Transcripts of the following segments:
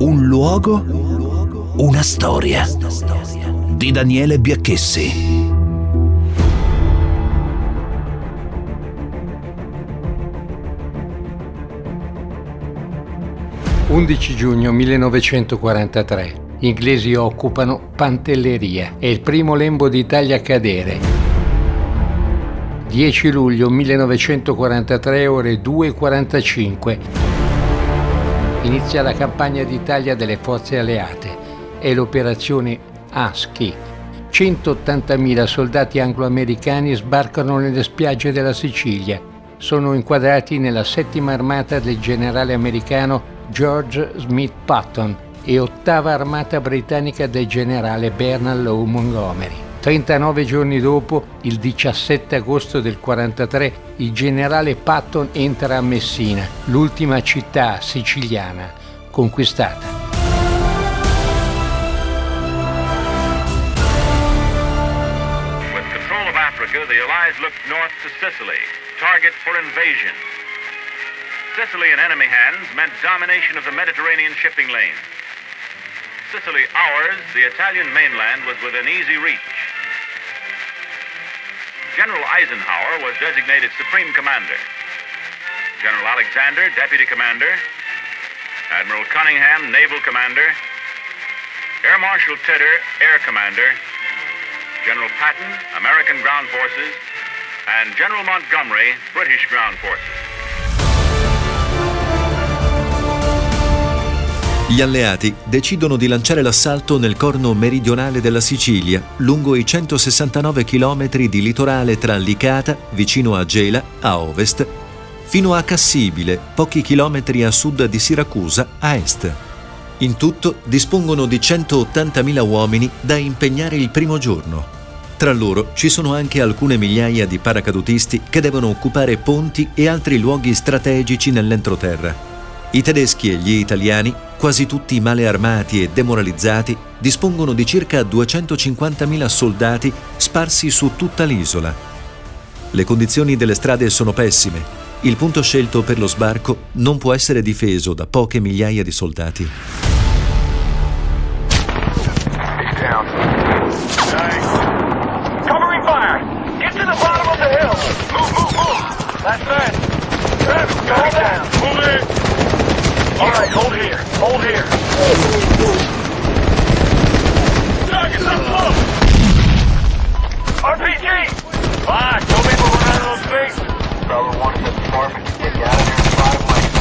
Un luogo, una storia. Di Daniele Biacchessi. 11 giugno 1943. Gli inglesi occupano Pantelleria. È il primo lembo d'Italia a cadere. 10 luglio 1943, ore 2.45. Inizia la campagna d'Italia delle forze alleate. È l'operazione ASCI. 180.000 soldati anglo-americani sbarcano nelle spiagge della Sicilia. Sono inquadrati nella settima armata del generale americano George Smith Patton e ottava armata britannica del generale Bernard Law Montgomery. 39 giorni dopo, il 17 agosto del 43, il generale Patton entra a Messina, l'ultima città siciliana conquistata. The Allies looked north to Sicily, target for invasion. Sicily in enemy hands meant domination of the Mediterranean shipping lanes. Sicily ours, the Italian mainland was within easy reach. General Eisenhower was designated Supreme Commander. General Alexander, Deputy Commander. Admiral Cunningham, Naval Commander. Air Marshal Tedder, Air Commander. General Patton, American Ground Forces. And General Montgomery, British Ground Forces. Gli alleati decidono di lanciare l'assalto nel corno meridionale della Sicilia, lungo i 169 km di litorale tra Licata, vicino a Gela, a ovest, fino a Cassibile, pochi chilometri a sud di Siracusa, a est. In tutto dispongono di 180.000 uomini da impegnare il primo giorno. Tra loro ci sono anche alcune migliaia di paracadutisti che devono occupare ponti e altri luoghi strategici nell'entroterra. I tedeschi e gli italiani, quasi tutti male armati e demoralizzati, dispongono di circa 250.000 soldati sparsi su tutta l'isola. Le condizioni delle strade sono pessime. Il punto scelto per lo sbarco non può essere difeso da poche migliaia di soldati. Move, move, move! That's! Travis, go down! Move it! All right, hold here. Hold here. Target's up close. RPG! Fine, tell me we're running out of space. Bravo 1 to the department to get you out of here in five minutes.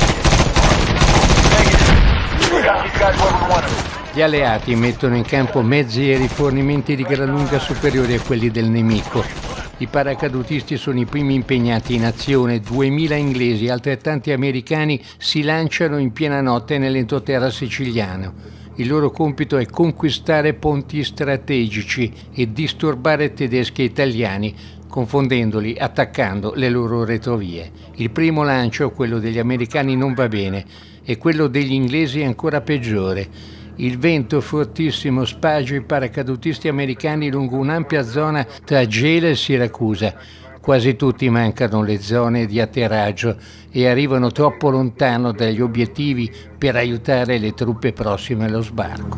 Negative. We got these guys where we want them. Gli alleati mettono in campo mezzi e rifornimenti di gran lunga superiori a quelli del nemico i paracadutisti sono i primi impegnati in azione, 2000 inglesi e altrettanti americani si lanciano in piena notte nell'entroterra siciliano. Il loro compito è conquistare ponti strategici e disturbare tedeschi e italiani, confondendoli, attaccando le loro retrovie. Il primo lancio, quello degli americani, non va bene e quello degli inglesi è ancora peggiore. Il vento fortissimo spaggia i paracadutisti americani lungo un'ampia zona tra Gela e Siracusa. Quasi tutti mancano le zone di atterraggio e arrivano troppo lontano dagli obiettivi per aiutare le truppe prossime allo sbarco.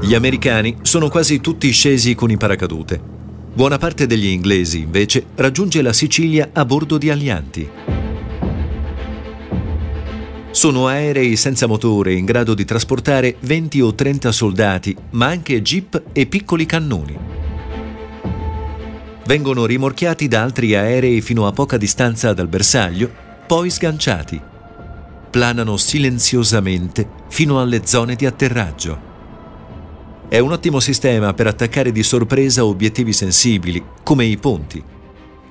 Gli americani sono quasi tutti scesi con i paracadute. Buona parte degli inglesi, invece, raggiunge la Sicilia a bordo di alianti. Sono aerei senza motore in grado di trasportare 20 o 30 soldati, ma anche jeep e piccoli cannoni. Vengono rimorchiati da altri aerei fino a poca distanza dal bersaglio, poi sganciati. Planano silenziosamente fino alle zone di atterraggio. È un ottimo sistema per attaccare di sorpresa obiettivi sensibili, come i ponti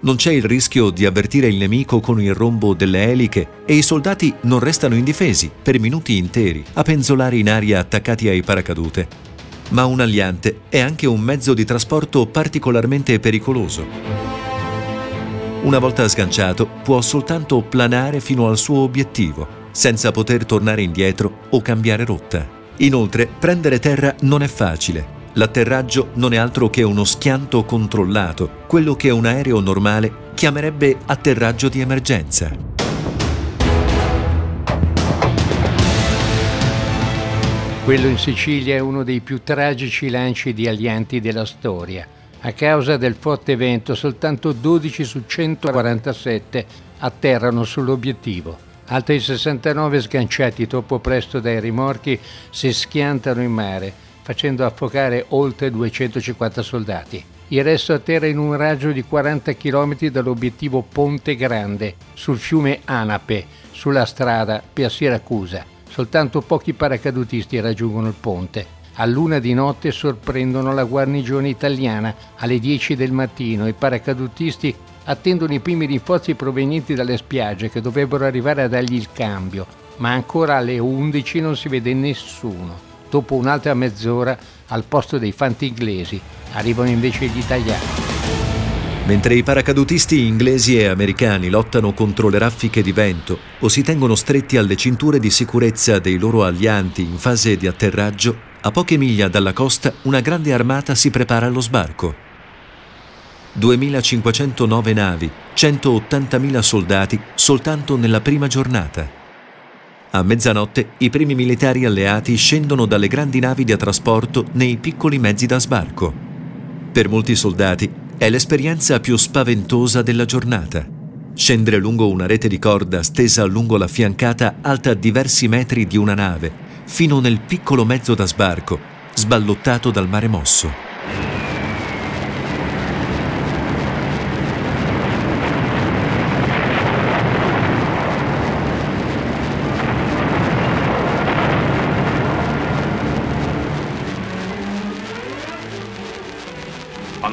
non c'è il rischio di avvertire il nemico con il rombo delle eliche e i soldati non restano indifesi per minuti interi a penzolare in aria attaccati ai paracadute. Ma un aliante è anche un mezzo di trasporto particolarmente pericoloso. Una volta sganciato può soltanto planare fino al suo obiettivo, senza poter tornare indietro o cambiare rotta. Inoltre, prendere terra non è facile L'atterraggio non è altro che uno schianto controllato, quello che un aereo normale chiamerebbe atterraggio di emergenza. Quello in Sicilia è uno dei più tragici lanci di alianti della storia. A causa del forte vento soltanto 12 su 147 atterrano sull'obiettivo. Altri 69 sganciati troppo presto dai rimorchi si schiantano in mare, facendo affogare oltre 250 soldati. Il resto atterra in un raggio di 40 km dall'obiettivo Ponte Grande, sul fiume Anape, sulla strada per Siracusa. Soltanto pochi paracadutisti raggiungono il ponte. A luna di notte sorprendono la guarnigione italiana. Alle 10 del mattino i paracadutisti attendono i primi rinforzi provenienti dalle spiagge che dovrebbero arrivare a dargli il cambio, ma ancora alle 11 non si vede nessuno. Dopo un'altra mezz'ora, al posto dei fanti inglesi, arrivano invece gli italiani. Mentre i paracadutisti inglesi e americani lottano contro le raffiche di vento o si tengono stretti alle cinture di sicurezza dei loro alianti in fase di atterraggio, a poche miglia dalla costa una grande armata si prepara allo sbarco. 2509 navi, 180.000 soldati soltanto nella prima giornata. A mezzanotte i primi militari alleati scendono dalle grandi navi da trasporto nei piccoli mezzi da sbarco. Per molti soldati è l'esperienza più spaventosa della giornata. Scendere lungo una rete di corda stesa lungo la fiancata alta diversi metri di una nave, fino nel piccolo mezzo da sbarco, sballottato dal mare mosso.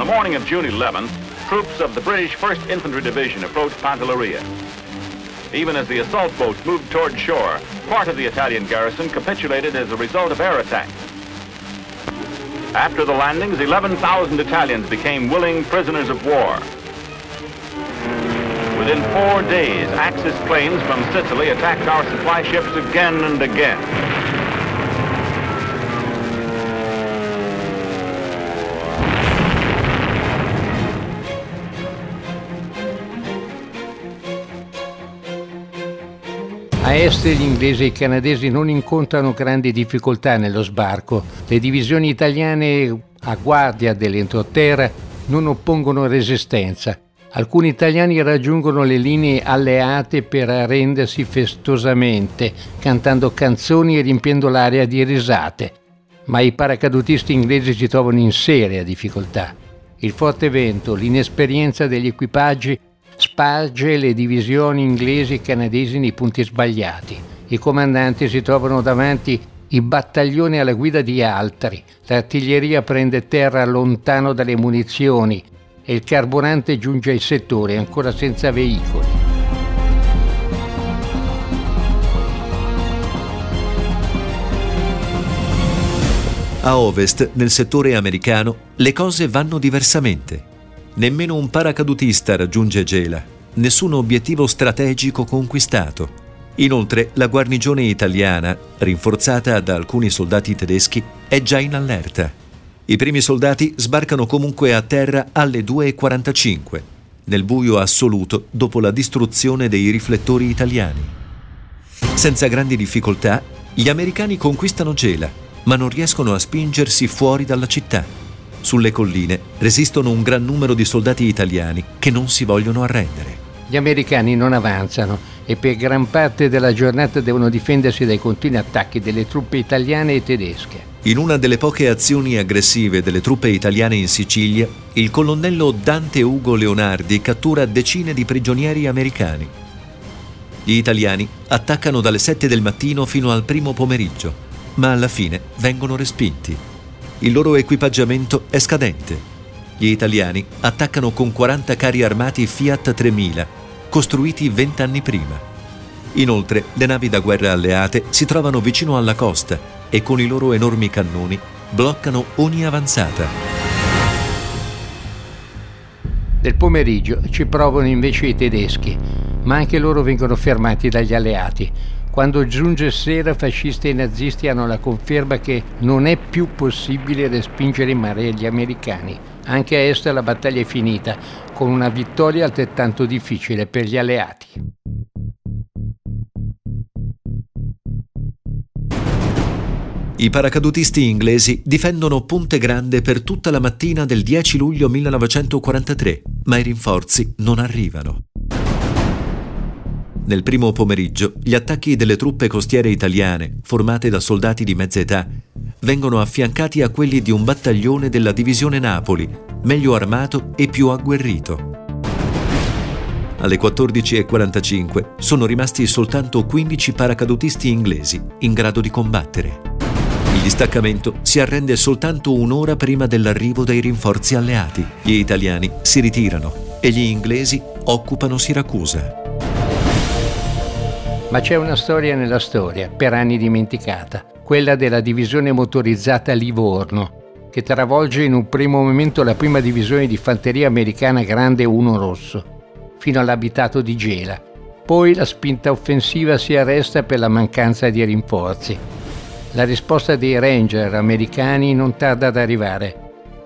Morning of June 11th, troops of the British 1st Infantry Division approached Pantelleria. Even as the assault boats moved toward shore, part of the Italian garrison capitulated as a result of air attacks. After the landings, 11,000 Italians became willing prisoners of war. Within four days, Axis planes from Sicily attacked our supply ships again and again. A est gli inglesi e i canadesi non incontrano grandi difficoltà nello sbarco. Le divisioni italiane a guardia dell'entroterra non oppongono resistenza. Alcuni italiani raggiungono le linee alleate per arrendersi festosamente, cantando canzoni e riempiendo l'aria di risate. Ma i paracadutisti inglesi si trovano in seria difficoltà. Il forte vento, l'inesperienza degli equipaggi sparge le divisioni inglesi e canadesi nei punti sbagliati. I comandanti si trovano davanti i battaglioni alla guida di altri. L'artiglieria prende terra lontano dalle munizioni e il carburante giunge ai settori ancora senza veicoli. A ovest, nel settore americano, le cose vanno diversamente. Nemmeno un paracadutista raggiunge Gela, nessun obiettivo strategico conquistato. Inoltre, la guarnigione italiana, rinforzata da alcuni soldati tedeschi, è già in allerta. I primi soldati sbarcano comunque a terra alle 2.45, nel buio assoluto dopo la distruzione dei riflettori italiani. Senza grandi difficoltà, gli americani conquistano Gela, ma non riescono a spingersi fuori dalla città. Sulle colline resistono un gran numero di soldati italiani che non si vogliono arrendere. Gli americani non avanzano e per gran parte della giornata devono difendersi dai continui attacchi delle truppe italiane e tedesche. In una delle poche azioni aggressive delle truppe italiane in Sicilia, il colonnello Dante Ugo Leonardi cattura decine di prigionieri americani. Gli italiani attaccano dalle 7 del mattino fino al primo pomeriggio, ma alla fine vengono respinti. Il loro equipaggiamento è scadente. Gli italiani attaccano con 40 carri armati Fiat 3000, costruiti vent'anni prima. Inoltre, le navi da guerra alleate si trovano vicino alla costa e con i loro enormi cannoni bloccano ogni avanzata. Nel pomeriggio ci provano invece i tedeschi, ma anche loro vengono fermati dagli alleati. Quando giunge sera, fascisti e nazisti hanno la conferma che non è più possibile respingere in mare gli americani. Anche a est la battaglia è finita, con una vittoria altrettanto difficile per gli alleati. I paracadutisti inglesi difendono Ponte Grande per tutta la mattina del 10 luglio 1943, ma i rinforzi non arrivano. Nel primo pomeriggio, gli attacchi delle truppe costiere italiane, formate da soldati di mezza età, vengono affiancati a quelli di un battaglione della divisione Napoli, meglio armato e più agguerrito. Alle 14.45 sono rimasti soltanto 15 paracadutisti inglesi in grado di combattere. Il distaccamento si arrende soltanto un'ora prima dell'arrivo dei rinforzi alleati. Gli italiani si ritirano e gli inglesi occupano Siracusa. Ma c'è una storia nella storia, per anni dimenticata, quella della divisione motorizzata Livorno, che travolge in un primo momento la prima divisione di fanteria americana Grande 1 Rosso, fino all'abitato di Gela. Poi la spinta offensiva si arresta per la mancanza di rinforzi. La risposta dei Ranger americani non tarda ad arrivare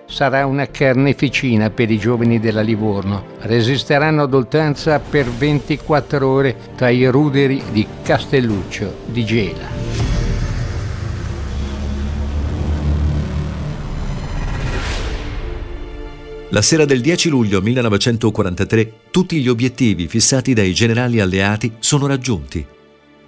sarà una carneficina per i giovani della Livorno. Resisteranno ad oltranza per 24 ore tra i ruderi di Castelluccio di Gela. La sera del 10 luglio 1943 tutti gli obiettivi fissati dai generali alleati sono raggiunti.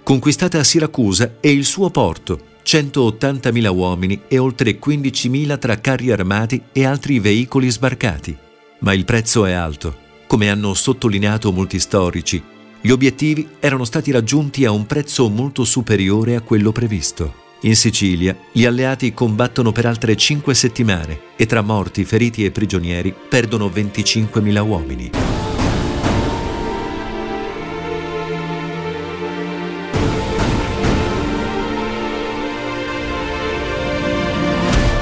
Conquistata Siracusa e il suo porto, 180.000 uomini e oltre 15.000 tra carri armati e altri veicoli sbarcati. Ma il prezzo è alto. Come hanno sottolineato molti storici, gli obiettivi erano stati raggiunti a un prezzo molto superiore a quello previsto. In Sicilia gli alleati combattono per altre 5 settimane e tra morti, feriti e prigionieri perdono 25.000 uomini.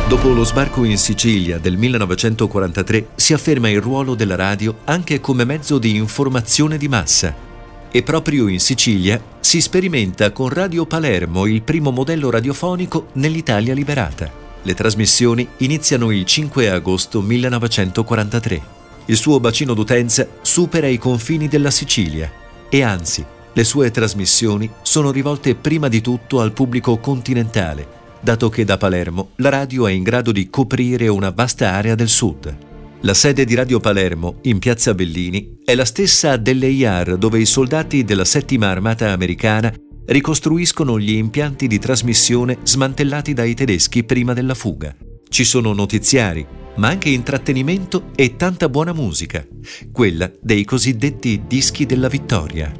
Dopo lo sbarco in Sicilia del 1943 si afferma il ruolo della radio anche come mezzo di informazione di massa. E proprio in Sicilia si sperimenta con Radio Palermo il primo modello radiofonico nell'Italia liberata. Le trasmissioni iniziano il 5 agosto 1943. Il suo bacino d'utenza supera i confini della Sicilia e anzi, le sue trasmissioni sono rivolte prima di tutto al pubblico continentale dato che da Palermo la radio è in grado di coprire una vasta area del sud. La sede di Radio Palermo, in piazza Bellini, è la stessa dell'EIAR dove i soldati della settima armata americana ricostruiscono gli impianti di trasmissione smantellati dai tedeschi prima della fuga. Ci sono notiziari, ma anche intrattenimento e tanta buona musica, quella dei cosiddetti dischi della vittoria.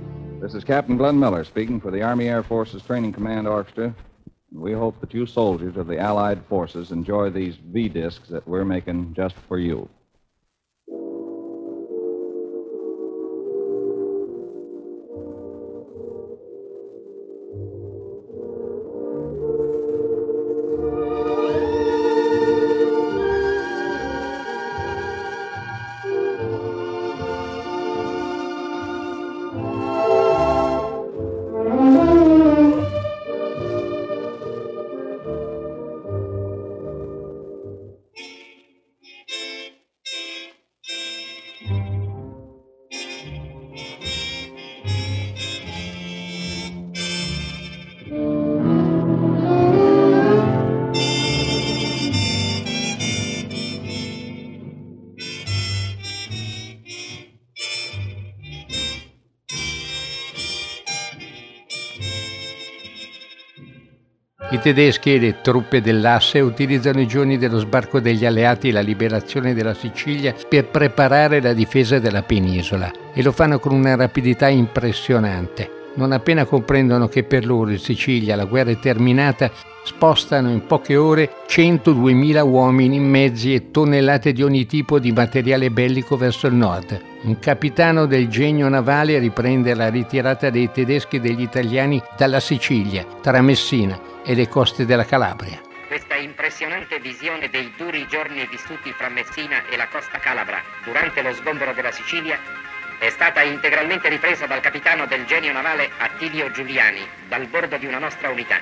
This is Captain Glenn Miller speaking for the Army Air Forces Training Command Orchestra. We hope that you soldiers of the Allied forces enjoy these V discs that we're making just for you. I tedeschi e le truppe dell'asse utilizzano i giorni dello sbarco degli alleati e la liberazione della Sicilia per preparare la difesa della penisola e lo fanno con una rapidità impressionante. Non appena comprendono che per loro in Sicilia la guerra è terminata, spostano in poche ore 102.000 uomini, mezzi e tonnellate di ogni tipo di materiale bellico verso il nord. Un capitano del genio navale riprende la ritirata dei tedeschi e degli italiani dalla Sicilia, tra Messina e le coste della Calabria. Questa impressionante visione dei duri giorni vissuti fra Messina e la costa calabra durante lo sgombero della Sicilia è stata integralmente ripresa dal capitano del genio navale Attilio Giuliani dal bordo di una nostra unità.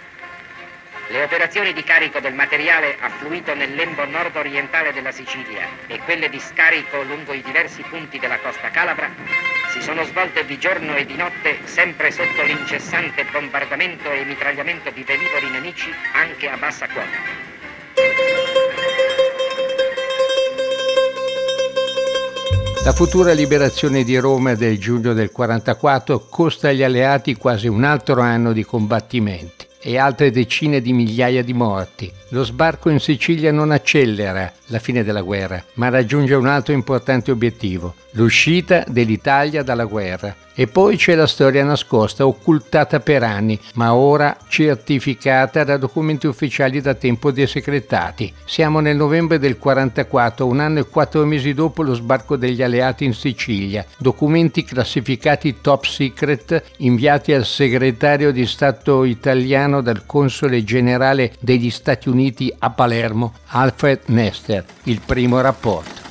Le operazioni di carico del materiale affluito nel lembo nord-orientale della Sicilia e quelle di scarico lungo i diversi punti della costa calabra si sono svolte di giorno e di notte sempre sotto l'incessante bombardamento e mitragliamento di velivoli nemici anche a bassa quota. La futura liberazione di Roma del giugno del 44 costa agli alleati quasi un altro anno di combattimenti e altre decine di migliaia di morti. Lo sbarco in Sicilia non accelera la fine della guerra, ma raggiunge un altro importante obiettivo, l'uscita dell'Italia dalla guerra. E poi c'è la storia nascosta, occultata per anni, ma ora certificata da documenti ufficiali da tempo desecretati. Siamo nel novembre del 44, un anno e quattro mesi dopo lo sbarco degli alleati in Sicilia. Documenti classificati top secret inviati al segretario di Stato italiano dal console generale degli Stati Uniti a Palermo, Alfred Nester. Il primo rapporto.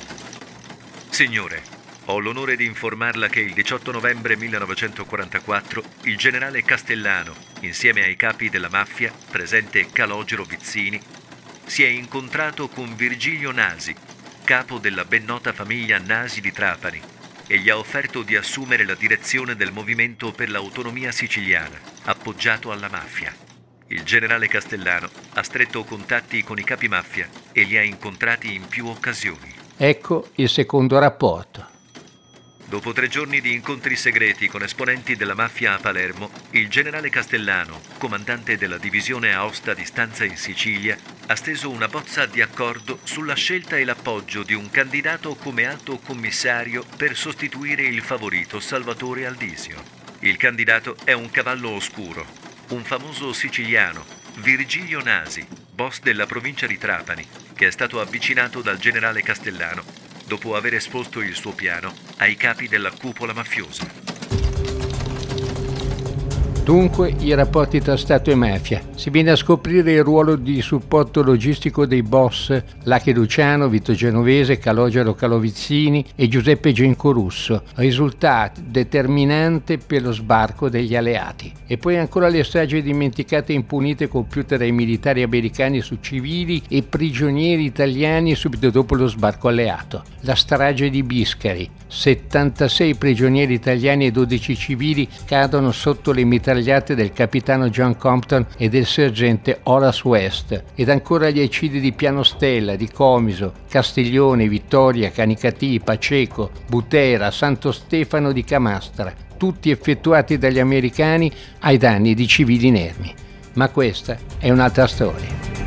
Signore, ho l'onore di informarla che il 18 novembre 1944 il generale Castellano, insieme ai capi della mafia, presente Calogero Vizzini, si è incontrato con Virgilio Nasi, capo della ben nota famiglia Nasi di Trapani, e gli ha offerto di assumere la direzione del movimento per l'autonomia siciliana, appoggiato alla mafia. Il generale Castellano ha stretto contatti con i capi mafia e li ha incontrati in più occasioni. Ecco il secondo rapporto. Dopo tre giorni di incontri segreti con esponenti della mafia a Palermo, il generale Castellano, comandante della divisione Aosta di stanza in Sicilia, ha steso una bozza di accordo sulla scelta e l'appoggio di un candidato come alto commissario per sostituire il favorito Salvatore Aldisio. Il candidato è un cavallo oscuro, un famoso siciliano, Virgilio Nasi, boss della provincia di Trapani, che è stato avvicinato dal generale Castellano dopo aver esposto il suo piano ai capi della cupola mafiosa. Dunque i rapporti tra Stato e mafia. Si viene a scoprire il ruolo di supporto logistico dei boss Lache Luciano, Vito Genovese, Calogero Calovizzini e Giuseppe Genco Russo, risultato determinante per lo sbarco degli alleati. E poi ancora le stragi dimenticate e impunite compiute dai militari americani su civili e prigionieri italiani subito dopo lo sbarco alleato. La strage di Biscari, 76 prigionieri italiani e 12 civili cadono sotto le mitragliate del capitano John Compton e del sergente Horace West, ed ancora gli eccidi di Piano Stella, di Comiso, Castiglione, Vittoria, Canicati, Paceco, Butera, Santo Stefano di Camastra, tutti effettuati dagli americani ai danni di civili inermi. Ma questa è un'altra storia.